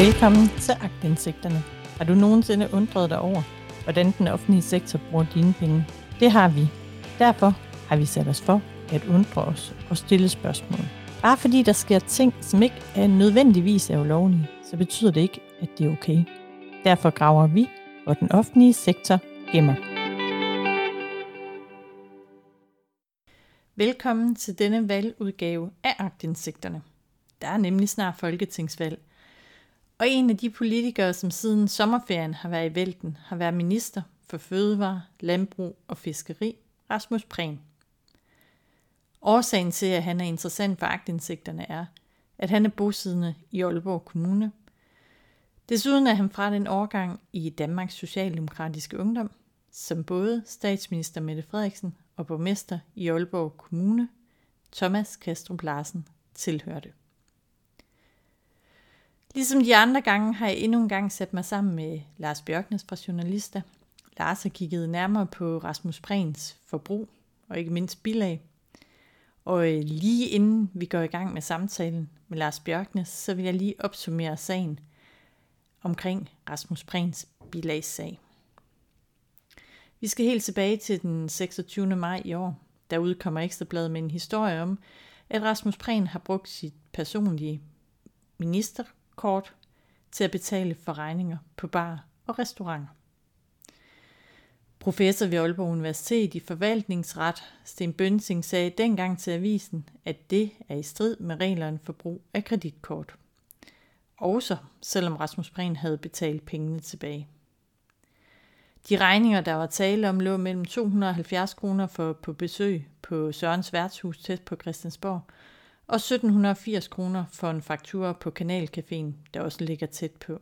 Velkommen til Agtindsigterne. Har du nogensinde undret dig over, hvordan den offentlige sektor bruger dine penge? Det har vi. Derfor har vi sat os for at undre os og stille spørgsmål. Bare fordi der sker ting, som ikke er nødvendigvis er ulovlige, så betyder det ikke, at det er okay. Derfor graver vi, hvor den offentlige sektor gemmer. Velkommen til denne valgudgave af Agtindsigterne. Der er nemlig snart folketingsvalg, og en af de politikere, som siden sommerferien har været i vælten, har været minister for fødevare, landbrug og fiskeri, Rasmus Prehn. Årsagen til, at han er interessant for agtindsigterne er, at han er bosiddende i Aalborg Kommune. Desuden er han fra den årgang i Danmarks Socialdemokratiske Ungdom, som både statsminister Mette Frederiksen og borgmester i Aalborg Kommune, Thomas Kastrup Larsen, tilhørte. Ligesom de andre gange har jeg endnu en gang sat mig sammen med Lars Bjørknes fra Journalister. Lars har kigget nærmere på Rasmus Prehns forbrug og ikke mindst bilag. Og øh, lige inden vi går i gang med samtalen med Lars Bjørknes, så vil jeg lige opsummere sagen omkring Rasmus Prehns bilagssag. Vi skal helt tilbage til den 26. maj i år. Der udkommer Ekstrabladet med en historie om, at Rasmus Prehn har brugt sit personlige minister kort til at betale for regninger på bar og restauranter. Professor ved Aalborg Universitet i forvaltningsret, Sten Bønsing, sagde dengang til avisen, at det er i strid med reglerne for brug af kreditkort. Også selvom Rasmus Prehn havde betalt pengene tilbage. De regninger, der var tale om, lå mellem 270 kroner for på besøg på Sørens værtshus tæt på Christiansborg, og 1780 kroner for en faktura på Kanalcaféen, der også ligger tæt på.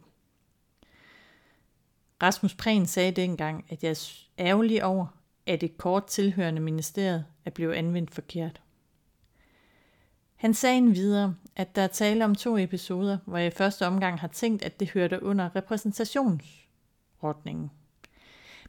Rasmus Prehn sagde dengang, at jeg er ærgerlig over, at et kort tilhørende ministeriet er blevet anvendt forkert. Han sagde en videre, at der er tale om to episoder, hvor jeg i første omgang har tænkt, at det hørte under repræsentationsordningen.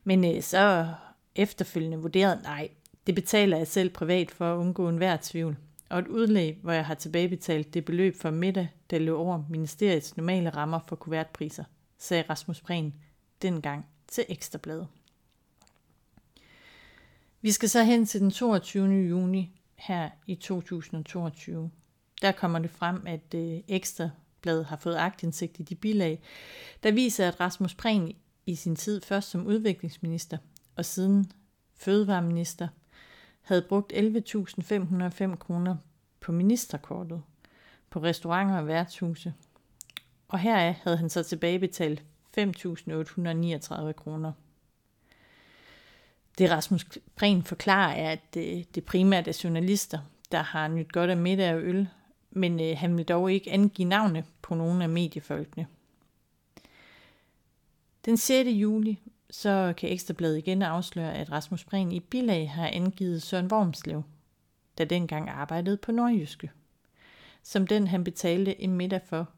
Men øh, så efterfølgende vurderet, nej, det betaler jeg selv privat for at undgå enhver tvivl og et udlæg, hvor jeg har tilbagebetalt det beløb for middag, der lå over ministeriets normale rammer for kuvertpriser, sagde Rasmus Prehn dengang til Ekstrabladet. Vi skal så hen til den 22. juni her i 2022. Der kommer det frem, at øh, Ekstrabladet har fået agtindsigt i de bilag, der viser, at Rasmus Prehn i sin tid først som udviklingsminister og siden fødevareminister havde brugt 11.505 kroner på ministerkortet på restauranter og værtshuse. Og heraf havde han så tilbagebetalt 5.839 kroner. Det Rasmus Prehn forklarer er, at det, det primært er journalister, der har nyt godt af middag og øl, men øh, han vil dog ikke angive navne på nogen af mediefolkene. Den 6. juli så kan Ekstrabladet igen afsløre, at Rasmus Prehn i bilag har angivet Søren Wormslev, der dengang arbejdede på Nordjyske, som den han betalte en middag for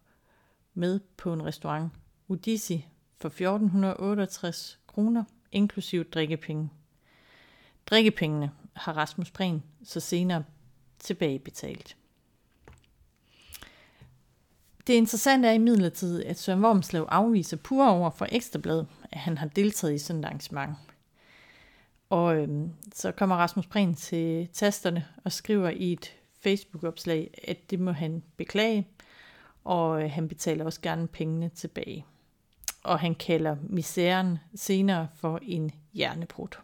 med på en restaurant, Udisi, for 1468 kroner, inklusiv drikkepenge. Drikkepengene har Rasmus Prehn så senere tilbagebetalt. Det interessante er imidlertid, at Søren Wormslev afviser pur over for Ekstrabladet, at han har deltaget i sådan et arrangement. Og øhm, så kommer Rasmus Prehn til tasterne og skriver i et Facebook-opslag, at det må han beklage, og øh, han betaler også gerne pengene tilbage. Og han kalder misæren senere for en hjernebrud.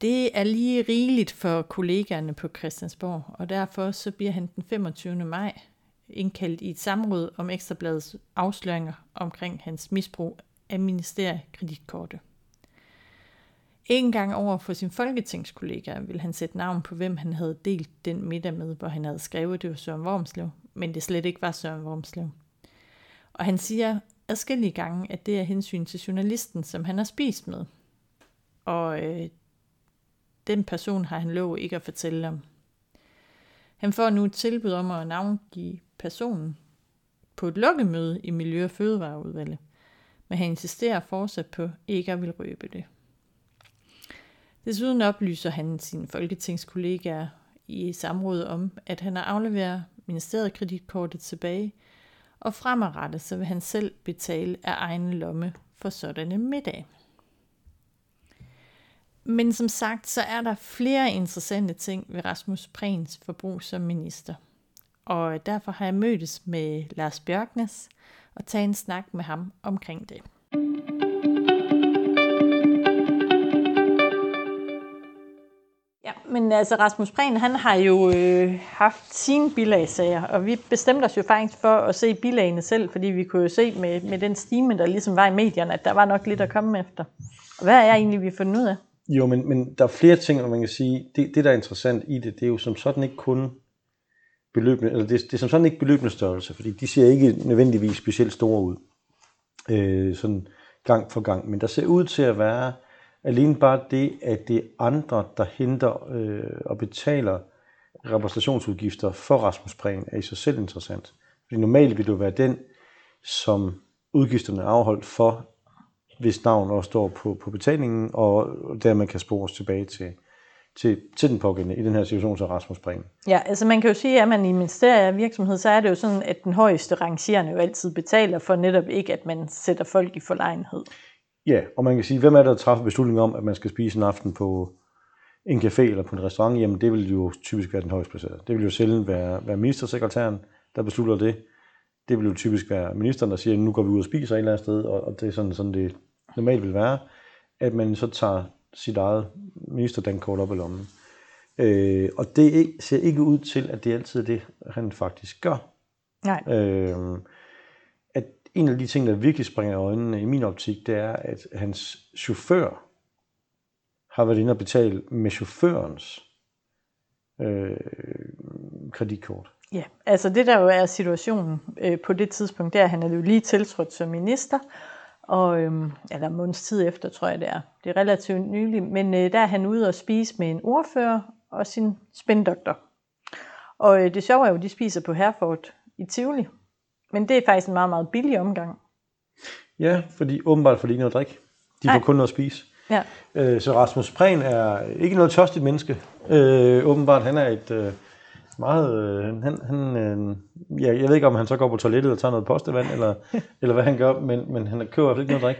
Det er lige rigeligt for kollegaerne på Christiansborg, og derfor så bliver han den 25. maj indkaldt i et samråd om Ekstrabladets afsløringer omkring hans misbrug af ministeriekreditkort. En gang over for sin folketingskollega vil han sætte navn på, hvem han havde delt den middag med, hvor han havde skrevet, det var Søren Wormslev, men det slet ikke var Søren Wormslev. Og han siger adskillige gange, at det er hensyn til journalisten, som han har spist med. Og øh, den person har han lov ikke at fortælle om. Han får nu et tilbud om at navngive personen på et lukkemøde i Miljø- og Fødevareudvalget, men han insisterer fortsat på ikke at vil røbe det. Desuden oplyser han sine folketingskollegaer i samrådet om, at han har afleveret ministeriet kreditkortet tilbage, og fremadrettet så vil han selv betale af egen lomme for sådanne middag. Men som sagt, så er der flere interessante ting ved Rasmus Prehns forbrug som minister. Og derfor har jeg mødtes med Lars Bjørknes og taget en snak med ham omkring det. Ja, men altså Rasmus Prehn, han har jo øh, haft sine bilagsager, og vi bestemte os jo faktisk for at se bilagene selv, fordi vi kunne jo se med, med den stime, der ligesom var i medierne, at der var nok lidt at komme efter. Og hvad er egentlig, vi fundet ud af? Jo, men, men der er flere ting, man kan sige. Det, det, der er interessant i det, det er jo som sådan ikke kun beløbende, eller det, det er som sådan ikke beløbende størrelse, fordi de ser ikke nødvendigvis specielt store ud, øh, sådan gang for gang. Men der ser ud til at være alene bare det, at det er andre, der henter øh, og betaler repræsentationsudgifter for Rasmus Prehn, er i sig selv interessant. Fordi normalt vil det jo være den, som udgifterne er afholdt for, hvis navn også står på, på betalingen, og dermed kan spores tilbage til, til, til den pågældende, i den her situation så Rasmus Prehn. Ja, altså man kan jo sige, at man i ministeriet af virksomhed, så er det jo sådan, at den højeste rangerende jo altid betaler for netop ikke, at man sætter folk i forlegenhed. Ja, og man kan sige, hvem er der, der træffer beslutning om, at man skal spise en aften på en café eller på en restaurant? Jamen det vil jo typisk være den højst placerede. Det vil jo sjældent være, være ministersekretæren, der beslutter det. Det vil jo typisk være ministeren, der siger, nu går vi ud og spiser et eller andet sted, og, og det er sådan, sådan det normalt vil være, at man så tager sit eget ministerdankort op i lommen. Øh, og det ser ikke ud til, at det altid er det, han faktisk gør. Nej. Øh, at en af de ting, der virkelig springer i øjnene i min optik, det er, at hans chauffør har været inde og betale med chaufførens øh, kreditkort. Ja, altså det der jo er situationen øh, på det tidspunkt, det er, at han er jo lige tiltrådt som minister, og øhm, eller måneds tid efter, tror jeg det er. Det er relativt nyligt, men øh, der er han ude og spise med en ordfører og sin spændoktor. Og øh, det sjove er jo, at de spiser på Herford i Tivoli. Men det er faktisk en meget, meget billig omgang. Ja, fordi åbenbart får de ikke noget drik. De får Ej. kun noget at spise. Ja. Øh, så Rasmus Prehn er ikke noget tørstigt menneske. Øh, åbenbart, han er et øh, meget... Øh, han, han, øh, ja, jeg ved ikke, om han så går på toilettet og tager noget postevand, eller, eller hvad han gør, men, men han køber i hvert fald ikke noget drik.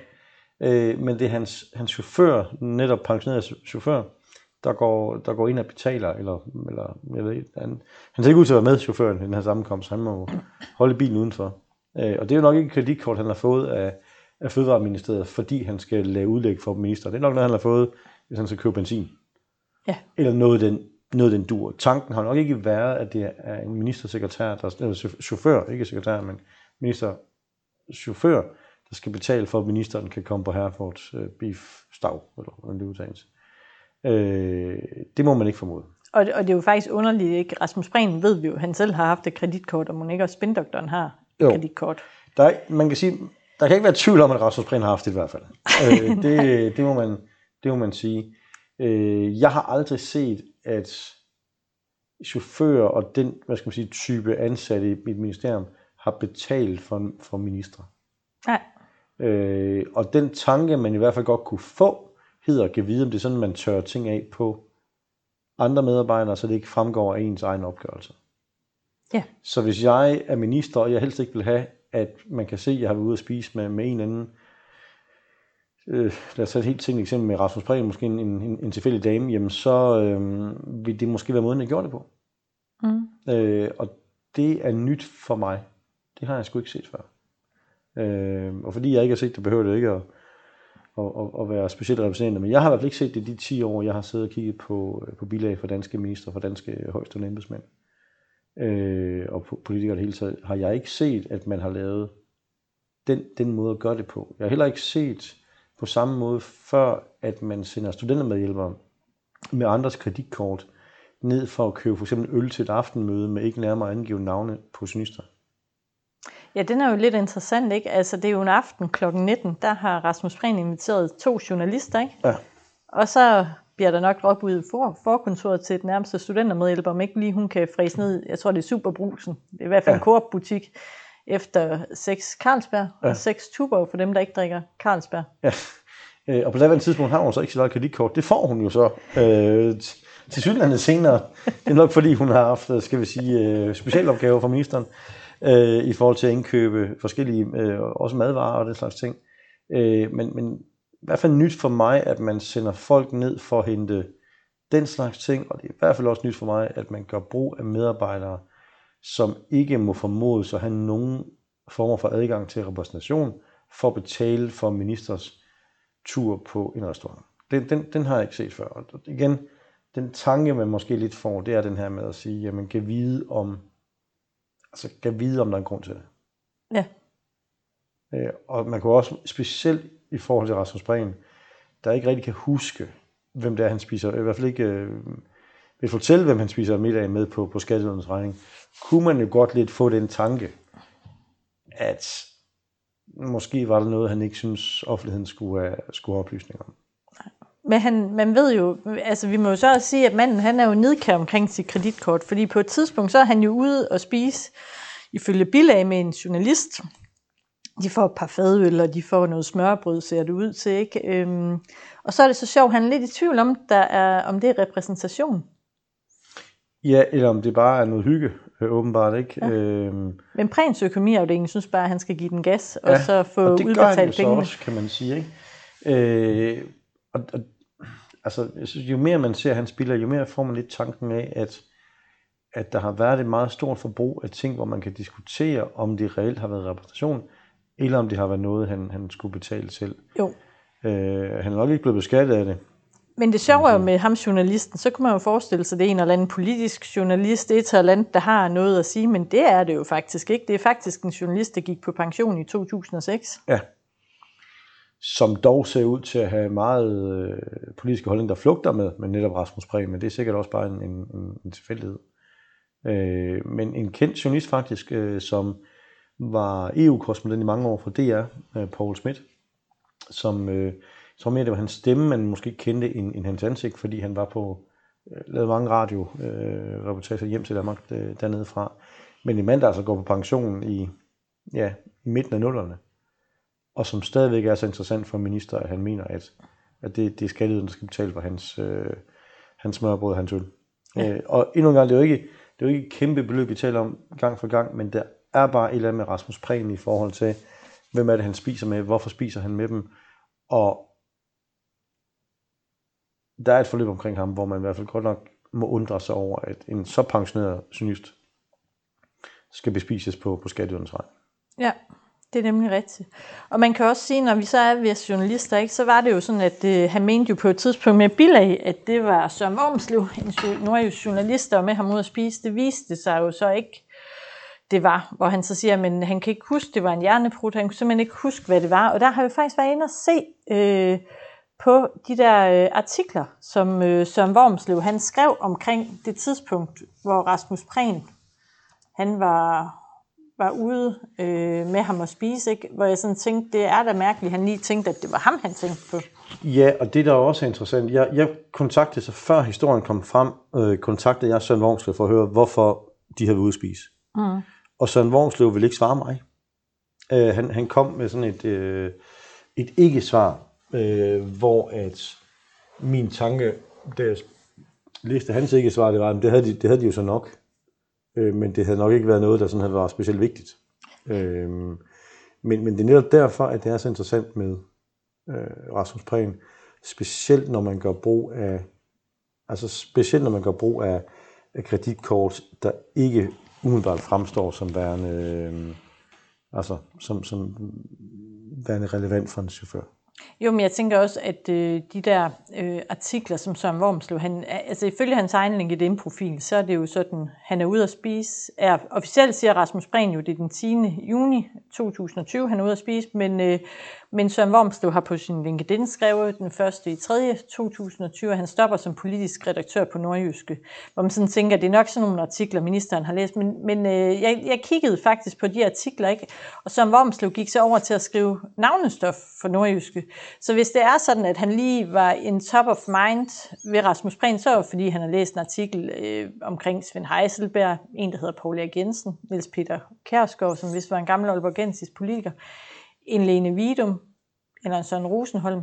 Øh, men det er hans, hans chauffør, netop pensioneret chauffør, der går, der går ind og betaler, eller, eller jeg ved ikke, han, han ser ikke ud til at være med chaufføren i den her sammenkomst, han må holde bilen udenfor. Øh, og det er jo nok ikke et kreditkort, han har fået af, af Fødevareministeriet, fordi han skal lave udlæg for minister. Det er nok noget, han har fået, hvis han skal købe benzin. Ja. Eller noget den, noget den dur. Tanken har nok ikke været, at det er en ministersekretær, der, eller chauffør, ikke sekretær, men ministerchauffør, der skal betale for, at ministeren kan komme på Herfords øh, beef stav, eller hvordan det udtales. Øh, det må man ikke formode. Og, og det er jo faktisk underligt, ikke? Rasmus Prehn ved vi jo, han selv har haft et kreditkort, og ikke også spindoktoren har et kreditkort. Der er, man kan sige, der kan ikke være tvivl om, at Rasmus Prehn har haft det i hvert fald. øh, det, det, må man, det må man sige. Øh, jeg har aldrig set, at chauffører og den hvad skal man sige, type ansatte i mit ministerium har betalt for, for ministre. Nej. Øh, og den tanke, man i hvert fald godt kunne få, hedder at vide, om det er sådan, man tør ting af på andre medarbejdere, så det ikke fremgår af ens egen opgørelse. Ja. Så hvis jeg er minister, og jeg helst ikke vil have, at man kan se, at jeg har været ude at spise med, med en anden, øh, lad os tage et helt tænkt eksempel med Rasmus Prehn, måske en, en, en tilfældig dame, jamen så øh, vil det måske være måden, jeg gjorde det på. Mm. Øh, og det er nyt for mig. Det har jeg sgu ikke set før. Øh, og fordi jeg ikke har set det, behøver det ikke at, at, at, at være specielt repræsentant. Men jeg har i hvert fald ikke set det de 10 år, jeg har siddet og kigget på, på bilag for danske minister, for danske højstående embedsmænd. Øh, og politikere det hele taget, har jeg ikke set, at man har lavet den, den måde at gøre det på. Jeg har heller ikke set på samme måde før, at man sender studentermedhjælpere med andres kreditkort ned for at købe for eksempel øl til et aftenmøde med ikke nærmere angivet navne på synister. Ja, den er jo lidt interessant, ikke? Altså, det er jo en aften kl. 19, der har Rasmus Prehn inviteret to journalister, ikke? Ja. Og så bliver der nok råbt ud for forkontoret til den nærmeste studentermedhjælper, om ikke lige hun kan fræse ned, jeg tror det er Superbrusen, det er i hvert fald ja. en Coop-butik, efter seks Carlsberg ja. og seks Tuborg for dem, der ikke drikker Carlsberg. Ja, øh, og på det tidspunkt har hun så ikke eget kreditkort. Det får hun jo så. Øh, til synligheden senere. Det er nok fordi, hun har haft, skal vi sige, øh, specialopgaver for ministeren øh, i forhold til at indkøbe forskellige, øh, også madvarer og den slags ting. Øh, men, men i hvert fald nyt for mig, at man sender folk ned for at hente den slags ting, og det er i hvert fald også nyt for mig, at man gør brug af medarbejdere, som ikke må formodes at have nogen former for adgang til repræsentation for at betale for ministers tur på en restaurant. Den, den, den har jeg ikke set før. Og igen, den tanke, man måske lidt får, det er den her med at sige, jamen, kan vide om, altså, kan vide, om der er en grund til det. Ja. Øh, og man kan også, specielt i forhold til Rasmus Prehn, der ikke rigtig kan huske, hvem det er, han spiser, i hvert fald ikke øh, vil fortælle, hvem han spiser middag med på, på skatteydernes regning, kunne man jo godt lidt få den tanke, at måske var der noget, han ikke synes, offentligheden skulle have, skulle have oplysning om. Men han, man ved jo, altså vi må jo så også sige, at manden han er jo nedkær omkring sit kreditkort, fordi på et tidspunkt så er han jo ude og spise, ifølge bilag med en journalist. De får et par fadøl, og de får noget smørbrød, ser det ud til. Ikke? Øhm, og så er det så sjovt, han er lidt i tvivl om, der er, om det er repræsentation. Ja, eller om det bare er noget hygge, øh, åbenbart ikke. Ja. Øhm, Men Prins økonomiafdelingen synes bare, at han skal give den gas, og ja, så få og det gør udbetalt han jo så pengene. også, kan man sige. Ikke? Øh, og, og, altså, jeg synes, jo mere man ser hans spiller, jo mere får man lidt tanken af, at, at der har været et meget stort forbrug af ting, hvor man kan diskutere, om det reelt har været repræsentation, eller om det har været noget, han, han skulle betale selv. Jo. Øh, han er nok ikke blevet beskattet af det. Men det sjove er jo med ham journalisten, så kunne man jo forestille sig, at det er en eller anden politisk journalist, et eller andet, der har noget at sige, men det er det jo faktisk ikke. Det er faktisk en journalist, der gik på pension i 2006. Ja. Som dog ser ud til at have meget øh, politiske holdninger, der flugter med, med netop Rasmus Prehn, men det er sikkert også bare en, en, en tilfældighed. Øh, men en kendt journalist faktisk, øh, som var EU-korrespondent i mange år for DR, øh, Paul Schmidt, som, øh, tror mere, det var hans stemme, man måske kendte end, end hans ansigt, fordi han var på, øh, lavet mange radio-reportager øh, hjem til Danmark øh, dernede fra. Men en mand, der altså går på pension i, ja, i midten af nullerne, og som stadigvæk er så interessant for en minister, at han mener, at, at det, det er skatteyderne, der skal betale for hans, øh, hans smørbrød og hans øl. Ja. Øh, og endnu en gang, det er jo ikke, det er jo ikke et kæmpe beløb, vi taler om gang for gang, men der er bare et eller andet med Rasmus Prehn i forhold til, hvem er det, han spiser med, hvorfor spiser han med dem, og der er et forløb omkring ham, hvor man i hvert fald godt nok må undre sig over, at en så pensioneret synist skal bespises på, på skatteydernes regning. Ja, det er nemlig rigtigt. Og man kan også sige, når vi så er ved journalister, ikke, så var det jo sådan, at øh, han mente jo på et tidspunkt med bilag, at det var Søren Wormslev, en nu nordjysk journalist, der var med ham ud at spise. Det viste sig jo så ikke, det var. Hvor han så siger, men han kan ikke huske, det var en hjerneprut. Han kunne simpelthen ikke huske, hvad det var. Og der har vi faktisk været inde og se øh, på de der øh, artikler, som øh, Søren Wormslev, han skrev omkring det tidspunkt, hvor Rasmus Prehn, han var, var ude øh, med ham at spise, ikke? hvor jeg sådan tænkte, det er da mærkeligt, han lige tænkte, at det var ham, han tænkte på. Ja, og det der også er interessant, jeg, jeg kontaktede så før historien kom frem, øh, kontaktede jeg Søren Wormslev for at høre, hvorfor de havde været ude at spise. Mm. Og Søren Wormslev ville ikke svare mig. Øh, han, han kom med sådan et, øh, et ikke-svar, øh, hvor at min tanke, da jeg læste hans ikke-svar, det var, at det havde de, det havde de jo så nok. Øh, men det havde nok ikke været noget, der sådan havde været specielt vigtigt. Øh, men, men det er netop derfor, at det er så interessant med øh, Rasmus Prehn, specielt når man gør brug af, altså specielt når man gør brug af, af kreditkort, der ikke umiddelbart fremstår som værende, øh, altså som, som værende relevant for en chauffør. Jo, men jeg tænker også, at øh, de der øh, artikler, som Søren Wormslev, han, altså ifølge hans egen LinkedIn-profil, så er det jo sådan, han er ude at spise. Er, officielt siger Rasmus Prehn jo, det er den 10. juni 2020, han er ude at spise, men, øh, men Søren Wormslev har på sin LinkedIn skrevet den 1. i 3. 2020, at han stopper som politisk redaktør på Nordjyske. Hvor man sådan tænker, at det er nok sådan nogle artikler, ministeren har læst, men, men øh, jeg, jeg kiggede faktisk på de artikler, ikke? og Søren Wormslev gik så over til at skrive navnestof for Nordjyske. Så hvis det er sådan, at han lige var en top of mind ved Rasmus Prehn, så er det, fordi han har læst en artikel øh, omkring Svend Heiselberg, en der hedder Paul Jensen, Niels Peter Kærsgaard, som vist var en gammel Aalborgensis politiker, en Lene Vidum, eller en Søren Rosenholm,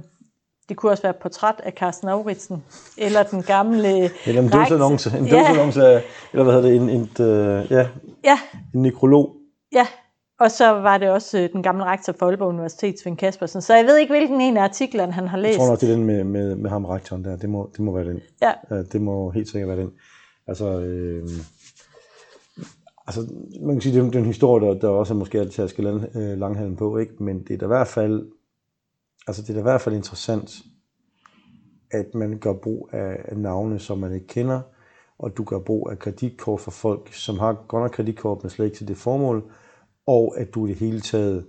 Det kunne også være et portræt af Carsten Auritsen, eller den gamle... Eller en dødsannonce, en Ja. dødsannonce af, eller hvad hedder det, en, en, øh, ja, Ja, en nekrolog. ja. Og så var det også øh, den gamle rektor for Aalborg Universitet, Svend Kaspersen. Så jeg ved ikke, hvilken en af artiklerne han har Jeg læst. tror nok, det er den med, med, med ham rektoren der. Det må, det må være den. Ja, Ja, det må helt sikkert være den. Altså, øh, altså man kan sige, det er, det er en historie, der, der også er måske altid skal lande øh, på, ikke? men det er da i hvert fald, altså det er da i hvert fald interessant, at man gør brug af, navne, som man ikke kender, og du gør brug af kreditkort for folk, som har godt nok kreditkort, men slet ikke til det formål, og at du i det hele taget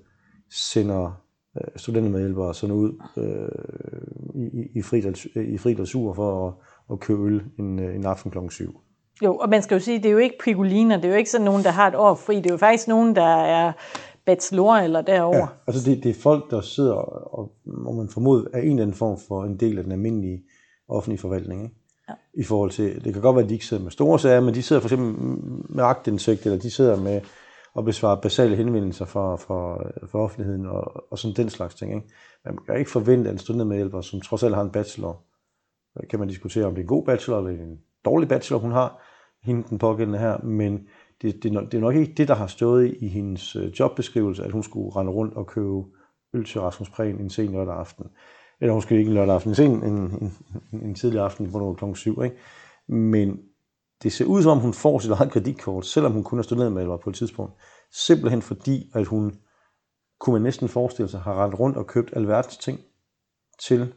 sender øh, studentermedhjælpere sådan ud øh, i, i, i, fridals, øh, i fridalsur for at, at købe øl en, øh, en aften klokken 7 jo, og man skal jo sige, det er jo ikke pigoliner, det er jo ikke sådan nogen, der har et år fri, det er jo faktisk nogen, der er bachelor eller derover. Ja, altså det, det er folk, der sidder og, og man formoder, er en eller anden form for en del af den almindelige offentlige forvaltning. Ikke? Ja. I forhold til, det kan godt være, at de ikke sidder med store sager, men de sidder for eksempel med agtindsigt, eller de sidder med at besvare basale henvendelser for, for, for offentligheden og, og sådan den slags ting. Ikke? Man kan ikke forvente, at en studentermedhjælper, som trods alt har en bachelor, kan man diskutere, om det er en god bachelor eller en dårlig bachelor, hun har, hende den pågældende her, men det, det, det er nok ikke det, der har stået i hendes øh, jobbeskrivelse, at hun skulle rende rundt og købe øl til Rasmus Prehn en sen lørdag aften. Eller måske ikke en lørdag aften, en, sen, en, en, en, tidlig aften, hvor det var klokken syv. Ikke? Men det ser ud som om, hun får sit eget kreditkort, selvom hun kun har studeret med det på et tidspunkt. Simpelthen fordi, at hun, kunne man næsten forestille sig, har rendt rundt og købt alverdens ting til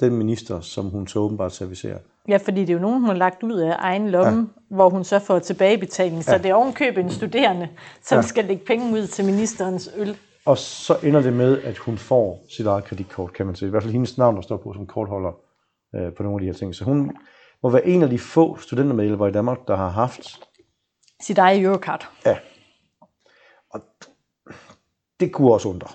den minister, som hun så åbenbart servicerer. Ja, fordi det er jo nogen, hun har lagt ud af egen lomme, ja. hvor hun så får tilbagebetaling. Så Ja. det er ovenkøbet en studerende, som Ja. skal lægge penge ud til ministerens øl. Og så ender det med, at hun får sit eget kreditkort, kan man sige. I hvert fald hendes navn, der står på som kortholder øh, på nogle af de her ting. Så hun må være en af de få studentermedhjælpere i Danmark, der har haft Sit eget Eurocard. Ja. Og det kunne også undre.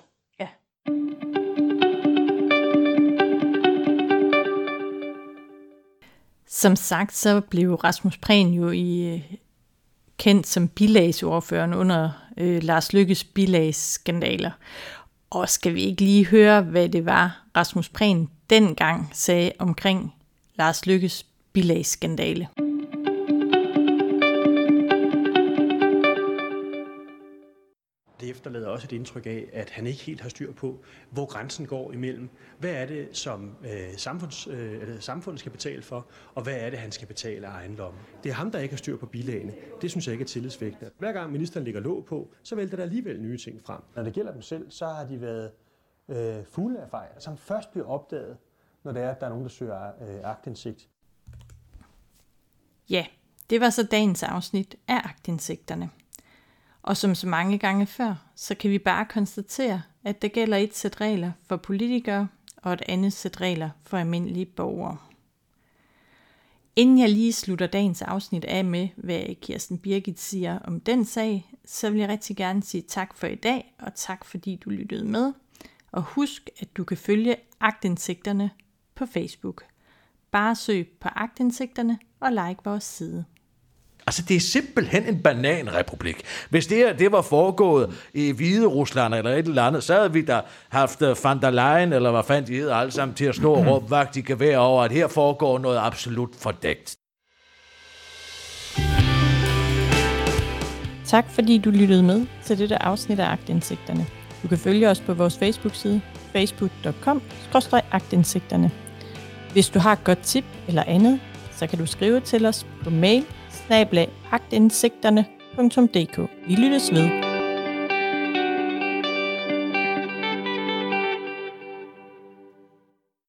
Som sagt, så blev Rasmus Prehn jo i, øh, kendt som bilagsordføreren under øh, Lars Lykkes bilagsskandaler. Og skal vi ikke lige høre, hvad det var, Rasmus Prehn dengang sagde omkring Lars Lykkes bilagsskandale? skandale efterlader også et indtryk af, at han ikke helt har styr på, hvor grænsen går imellem. Hvad er det, som øh, samfunds, øh, eller samfundet skal betale for, og hvad er det, han skal betale af egen lomme? Det er ham, der ikke har styr på bilagene. Det synes jeg ikke er tillidsvægtende. Hver gang ministeren lægger låg på, så vælter der alligevel nye ting frem. Når det gælder dem selv, så har de været øh, fulde af fejl, som først bliver opdaget, når det er, at der er nogen, der søger øh, agtindsigt. Ja, det var så dagens afsnit af agtindsigterne. Og som så mange gange før, så kan vi bare konstatere, at der gælder et sæt regler for politikere og et andet sæt regler for almindelige borgere. Inden jeg lige slutter dagens afsnit af med, hvad Kirsten Birgit siger om den sag, så vil jeg rigtig gerne sige tak for i dag, og tak fordi du lyttede med. Og husk, at du kan følge agtindsigterne på Facebook. Bare søg på agtindsigterne og like vores side. Altså, det er simpelthen en bananrepublik. Hvis det her det var foregået i Hvide Rusland eller et eller andet, så havde vi da haft øh, van der Leyen, eller hvad fanden de hedder alle sammen, til at stå og råbe vagt i gevær over, at her foregår noget absolut fordækt. Tak fordi du lyttede med til dette afsnit af Agtindsigterne. Du kan følge os på vores Facebook-side facebook.com-agtindsigterne. Hvis du har et godt tip eller andet, så kan du skrive til os på mail snablag agtindsigterne.dk. Vi lyttes ved.